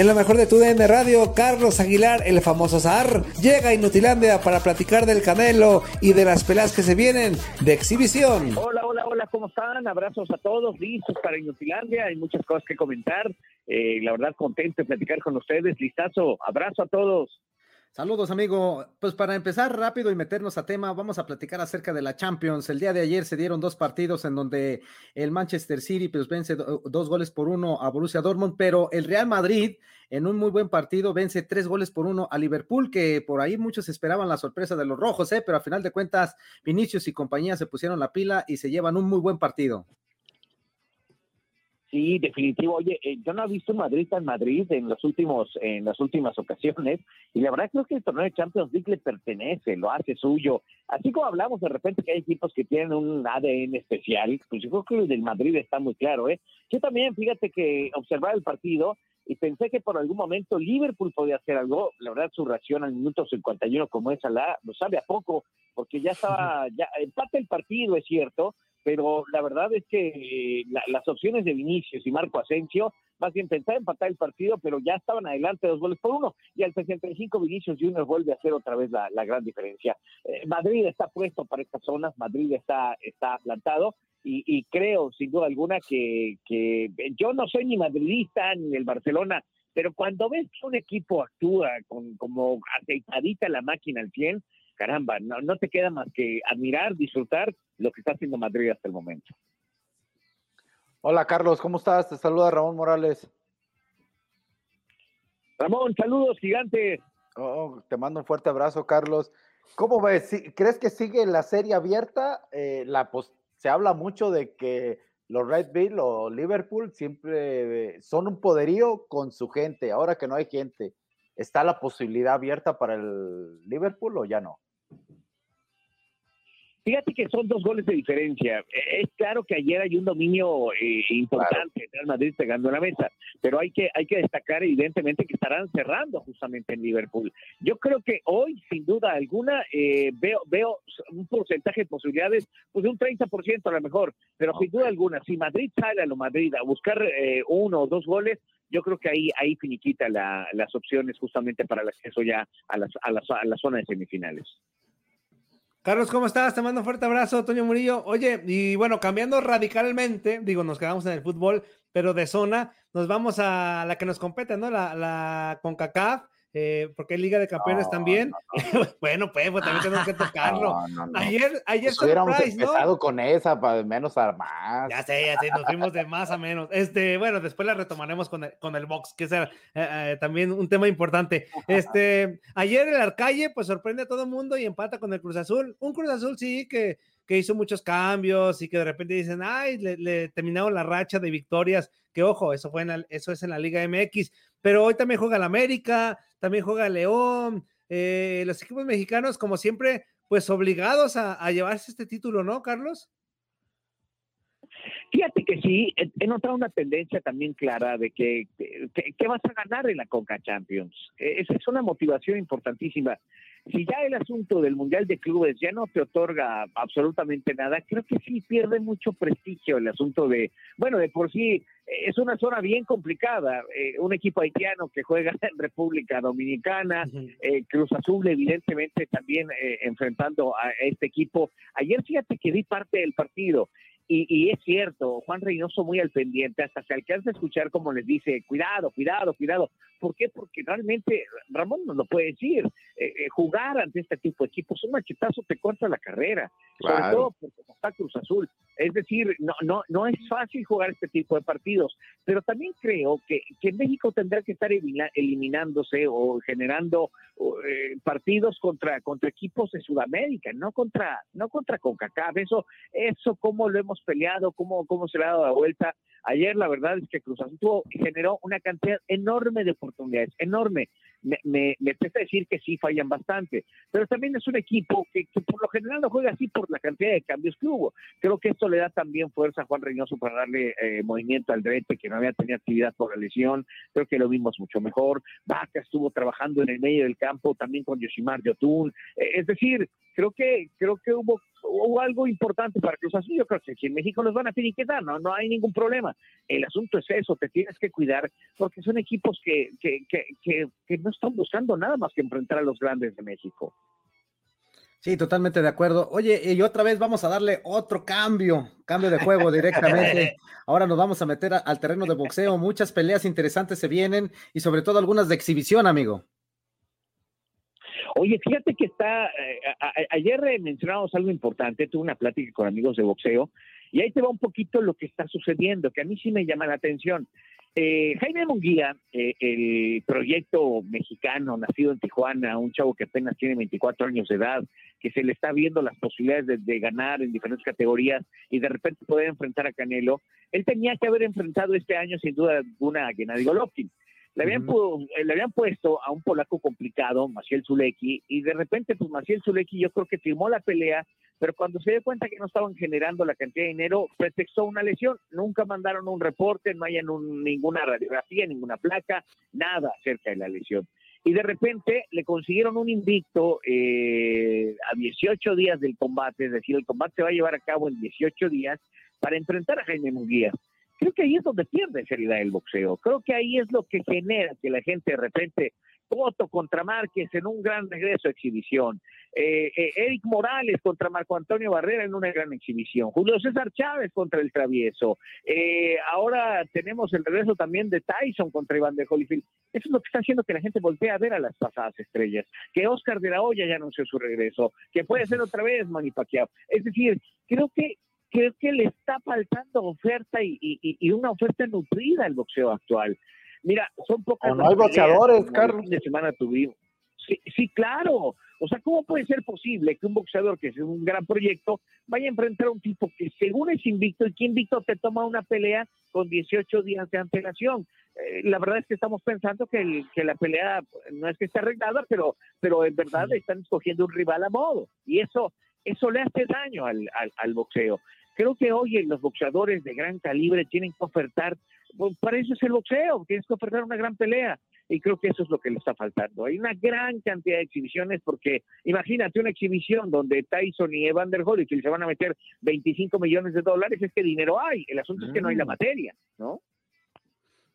En lo mejor de tu DN Radio, Carlos Aguilar, el famoso Zar, llega a Inutilandia para platicar del Canelo y de las pelas que se vienen de exhibición. Hola, hola, hola, ¿cómo están? Abrazos a todos, listos para Inutilandia, hay muchas cosas que comentar. Eh, la verdad, contento de platicar con ustedes, listazo, abrazo a todos. Saludos, amigo. Pues para empezar rápido y meternos a tema, vamos a platicar acerca de la Champions. El día de ayer se dieron dos partidos en donde el Manchester City pues vence dos goles por uno a Borussia Dortmund, pero el Real Madrid en un muy buen partido vence tres goles por uno a Liverpool, que por ahí muchos esperaban la sorpresa de los rojos, ¿eh? pero a final de cuentas Vinicius y compañía se pusieron la pila y se llevan un muy buen partido. Sí, definitivo. Oye, eh, yo no he visto Madrid en Madrid en los últimos, en las últimas ocasiones, y la verdad creo que el torneo de Champions League le pertenece, lo hace suyo. Así como hablamos de repente que hay equipos que tienen un ADN especial, pues yo creo que el del Madrid está muy claro, ¿eh? Yo también, fíjate que observar el partido y pensé que por algún momento Liverpool podía hacer algo. La verdad, su reacción al minuto 51 como esa la lo sabe a poco, porque ya estaba, ya empate el partido, es cierto, pero la verdad es que las opciones de Vinicius y Marco Asensio, más bien pensaba empatar el partido, pero ya estaban adelante dos goles por uno, y al 65 Vinicius Junior vuelve a hacer otra vez la, gran diferencia. Eh, Madrid está puesto para estas zonas, Madrid está, está plantado, y, creo sin duda alguna que, que yo no soy ni madridista ni el Barcelona, pero cuando ves un equipo actúa con como aceitadita la máquina al 100, caramba, no, no te queda más que admirar, disfrutar lo que está haciendo Madrid hasta el momento. Hola Carlos, ¿cómo estás? Te saluda Ramón Morales. Ramón, saludos gigantes. Oh, te mando un fuerte abrazo, Carlos. ¿Cómo ves? ¿Crees que sigue la serie abierta? Eh, la se habla mucho de que los Red Bull o Liverpool siempre son un poderío con su gente. Ahora que no hay gente, ¿está la posibilidad abierta para el Liverpool o ya no? Fíjate que son dos goles de diferencia. Es claro que ayer hay un dominio eh, importante, Real Madrid pegando la mesa, pero hay que, hay que destacar evidentemente que estarán cerrando justamente en Liverpool. Yo creo que hoy, sin duda alguna, eh, veo, veo un porcentaje de posibilidades pues de un 30% a lo mejor, pero sin duda alguna, si Madrid sale a lo Madrid a buscar eh, uno o dos goles, yo creo que ahí, ahí finiquita las opciones justamente para el acceso ya a, las, a, las, a la zona de semifinales. Carlos, ¿cómo estás? Te mando un fuerte abrazo, Toño Murillo. Oye, y bueno, cambiando radicalmente, digo, nos quedamos en el fútbol, pero de zona, nos vamos a la que nos compete, ¿no? La, la CONCACAF. Eh, porque hay Liga de Campeones también. bueno, pues, pues, también tenemos que tocarlo. ayer, ayer hubiéramos empezado con esa para menos a más. Ya sé, ya sé, nos fuimos de más a menos. Este, bueno, después la retomaremos con el, con el box, que es eh, eh, también un tema importante. Este, ayer el Arcalle, pues sorprende a todo el mundo y empata con el Cruz Azul. Un Cruz Azul, sí, que, que hizo muchos cambios y que de repente dicen, ay, le, terminaron la racha de victorias, que ojo, eso, fue en eso es en la Liga MX, pero hoy también juega el América, también juega León, eh, los equipos mexicanos, como siempre, pues obligados a, llevarse este título, ¿no, Carlos? Fíjate que sí, he notado una tendencia también clara de que, que, vas a ganar en la Conca Champions. E, esa es una motivación importantísima si ya el asunto del Mundial de Clubes ya no te otorga absolutamente nada, creo que sí pierde mucho prestigio el asunto de, bueno, de por sí eh, es una zona bien complicada, eh, un equipo haitiano que juega en República Dominicana, eh, Cruz Azul evidentemente también enfrentando a este equipo. Ayer fíjate que vi parte del partido y, es cierto, Juan Reynoso muy al pendiente, hasta se alcanza a escuchar como les dice, cuidado, cuidado, cuidado. ¿Por qué? Porque realmente Ramón nos lo puede decir. Eh, eh, jugar ante este tipo de equipos, un machetazo te corta la carrera, sobre todo porque está Cruz Azul. Es decir, no, no, no es fácil jugar este tipo de partidos, pero también creo que, que México tendrá que estar eliminándose o generando eh, partidos contra, contra equipos de Sudamérica, no contra, no contra CONCACAF. Eso, eso como lo hemos hemos peleado, cómo, cómo se le ha dado la vuelta. Ayer la verdad es que Cruz Azul generó una cantidad enorme de oportunidades, enorme. Me, me, me decir que sí fallan bastante, pero también es un equipo que, por lo general no juega así por la cantidad de cambios que hubo. Creo que esto le da también fuerza a Juan Reynoso para darle eh, movimiento al Drete, que no había tenido actividad por la lesión. Creo que lo vimos mucho mejor. Vaca estuvo trabajando en el medio del campo también con Yoshimar Yotun. Eh, es decir, creo que, creo que hubo hubo algo importante para Cruz Azul. Yo creo que si en México los van a finiquitar, no, no hay ningún problema. El asunto es eso, te tienes que cuidar porque son equipos que, que, que, que, no están buscando nada más que enfrentar a los grandes de México. Sí, totalmente de acuerdo. Oye, y otra vez vamos a darle otro cambio, cambio de juego directamente. Ahora nos vamos a meter al terreno de boxeo. Muchas peleas interesantes se vienen y sobre todo algunas de exhibición, amigo. Oye, fíjate que está, eh, ayer mencionábamos algo importante, tuve una plática con amigos de boxeo y ahí te va un poquito lo que está sucediendo, que a mí sí me llama la atención. Eh, Jaime Munguía, eh, el proyecto mexicano nacido en Tijuana, un chavo que apenas tiene 24 años de edad, que se le está viendo las posibilidades de, ganar en diferentes categorías y de repente poder enfrentar a Canelo, él tenía que haber enfrentado este año sin duda alguna a Gennady Golovkin. Le habían, eh, le habían puesto a un polaco complicado, Maciel Zuleki, y de repente, pues Maciel Zuleki yo creo que firmó la pelea, pero cuando se dio cuenta que no estaban generando la cantidad de dinero, pretextó una lesión. Nunca mandaron un reporte, no hay ninguna radiografía, ninguna placa, nada acerca de la lesión. Y de repente le consiguieron un invicto eh, a 18 días del combate, es decir, el combate se va a llevar a cabo en 18 días para enfrentar a Jaime Munguía creo que ahí es donde pierde seriedad el boxeo. Creo que ahí es lo que genera que la gente de repente Foto contra Márquez en un gran regreso a exhibición. Eh, eh, Eric Morales contra Marco Antonio Barrera en una gran exhibición. Julio César Chávez contra el Travieso. Eh, ahora tenemos el regreso también de Tyson contra Iván de Holyfield. Eso es lo que está haciendo que la gente voltee a ver a las pasadas estrellas. Que Oscar de la Hoya ya anunció su regreso. Que puede ser otra vez Manny Es decir, creo que creo que le está faltando oferta y, una oferta nutrida al boxeo actual. Mira, son pocas. no hay boxeadores, Carlos. de semana tuvimos. Sí, sí, claro. O sea, ¿cómo puede ser posible que un boxeador que es un gran proyecto vaya a enfrentar a un tipo que según es invicto y que invicto te toma una pelea con 18 días de antelación? Eh, la verdad es que estamos pensando que, que la pelea no es que esté arreglada, pero, pero en verdad están escogiendo un rival a modo. Y eso, eso le hace daño al, al boxeo. Creo que hoy los boxeadores de gran calibre tienen que ofertar, pues, para eso es el boxeo, tienes que ofertar una gran pelea. Y creo que eso es lo que le está faltando. Hay una gran cantidad de exhibiciones porque imagínate una exhibición donde Tyson y Evander Holyfield se van a meter 25 millones de dólares, es que dinero hay. El asunto es que no hay la mm. materia, ¿no?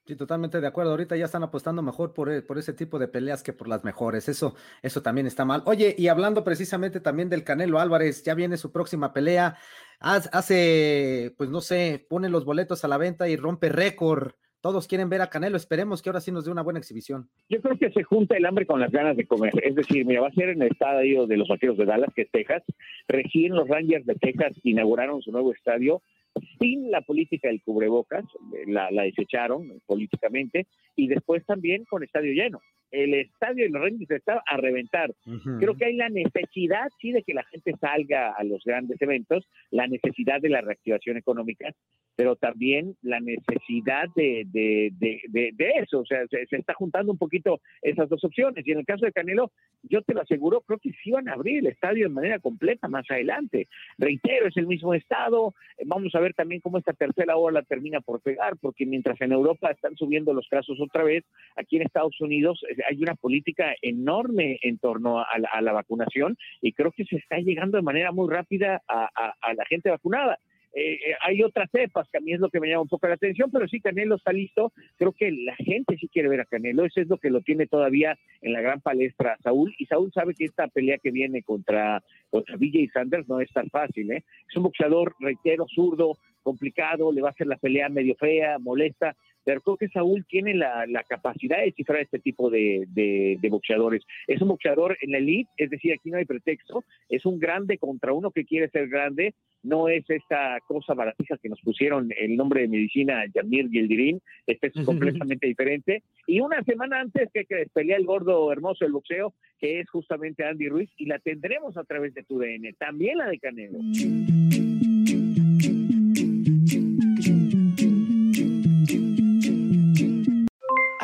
Sí, totalmente de acuerdo. Ahorita ya están apostando mejor por, e, por, ese tipo de peleas que por las mejores. Eso, eso también está mal. Oye, y hablando precisamente también del Canelo Álvarez, ya viene su próxima pelea. Hace, pues no sé, pone los boletos a la venta y rompe récord. Todos quieren ver a Canelo. Esperemos que ahora sí nos dé una buena exhibición. Yo creo que se junta el hambre con las ganas de comer. Es decir, mira, va a ser en el estadio de los Vaqueros de Dallas, que es Texas. Recién los Rangers de Texas inauguraron su nuevo estadio sin la política del cubrebocas, la, la desecharon políticamente, y después también con estadio lleno el estadio de los Rangers está a reventar. Creo que hay la necesidad, sí, de que la gente salga a los grandes eventos, la necesidad de la reactivación económica, pero también la necesidad de, de, de, eso. O sea, se, está juntando un poquito esas dos opciones. Y en el caso de Canelo, yo te lo aseguro, creo que sí van a abrir el estadio de manera completa más adelante. Reitero, es el mismo estado. Vamos a ver también cómo esta tercera ola termina por pegar, porque mientras en Europa están subiendo los casos otra vez, aquí en Estados Unidos eh, hay una política enorme en torno a la, vacunación y creo que se está llegando de manera muy rápida a, la gente vacunada. Eh, eh, hay otras cepas que a mí es lo que me llama un poco la atención, pero sí, Canelo está listo. Creo que la gente sí quiere ver a Canelo. Eso es lo que lo tiene todavía en la gran palestra Saúl. Y Saúl sabe que esta pelea que viene contra, contra y Sanders no es tan fácil. ¿eh? Es un boxeador, reitero, zurdo, complicado, le va a hacer la pelea medio fea, molesta, pero creo que Saúl tiene la, capacidad de cifrar este tipo de, boxeadores. Es un boxeador en la elite, es decir, aquí no hay pretexto, es un grande contra uno que quiere ser grande, no es esta cosa baratija que nos pusieron el nombre de medicina Yamir Gildirín, este es completamente diferente. Y una semana antes que, que pelea el gordo hermoso del boxeo, que es justamente Andy Ruiz, y la tendremos a través de tu DN, también la de Canelo.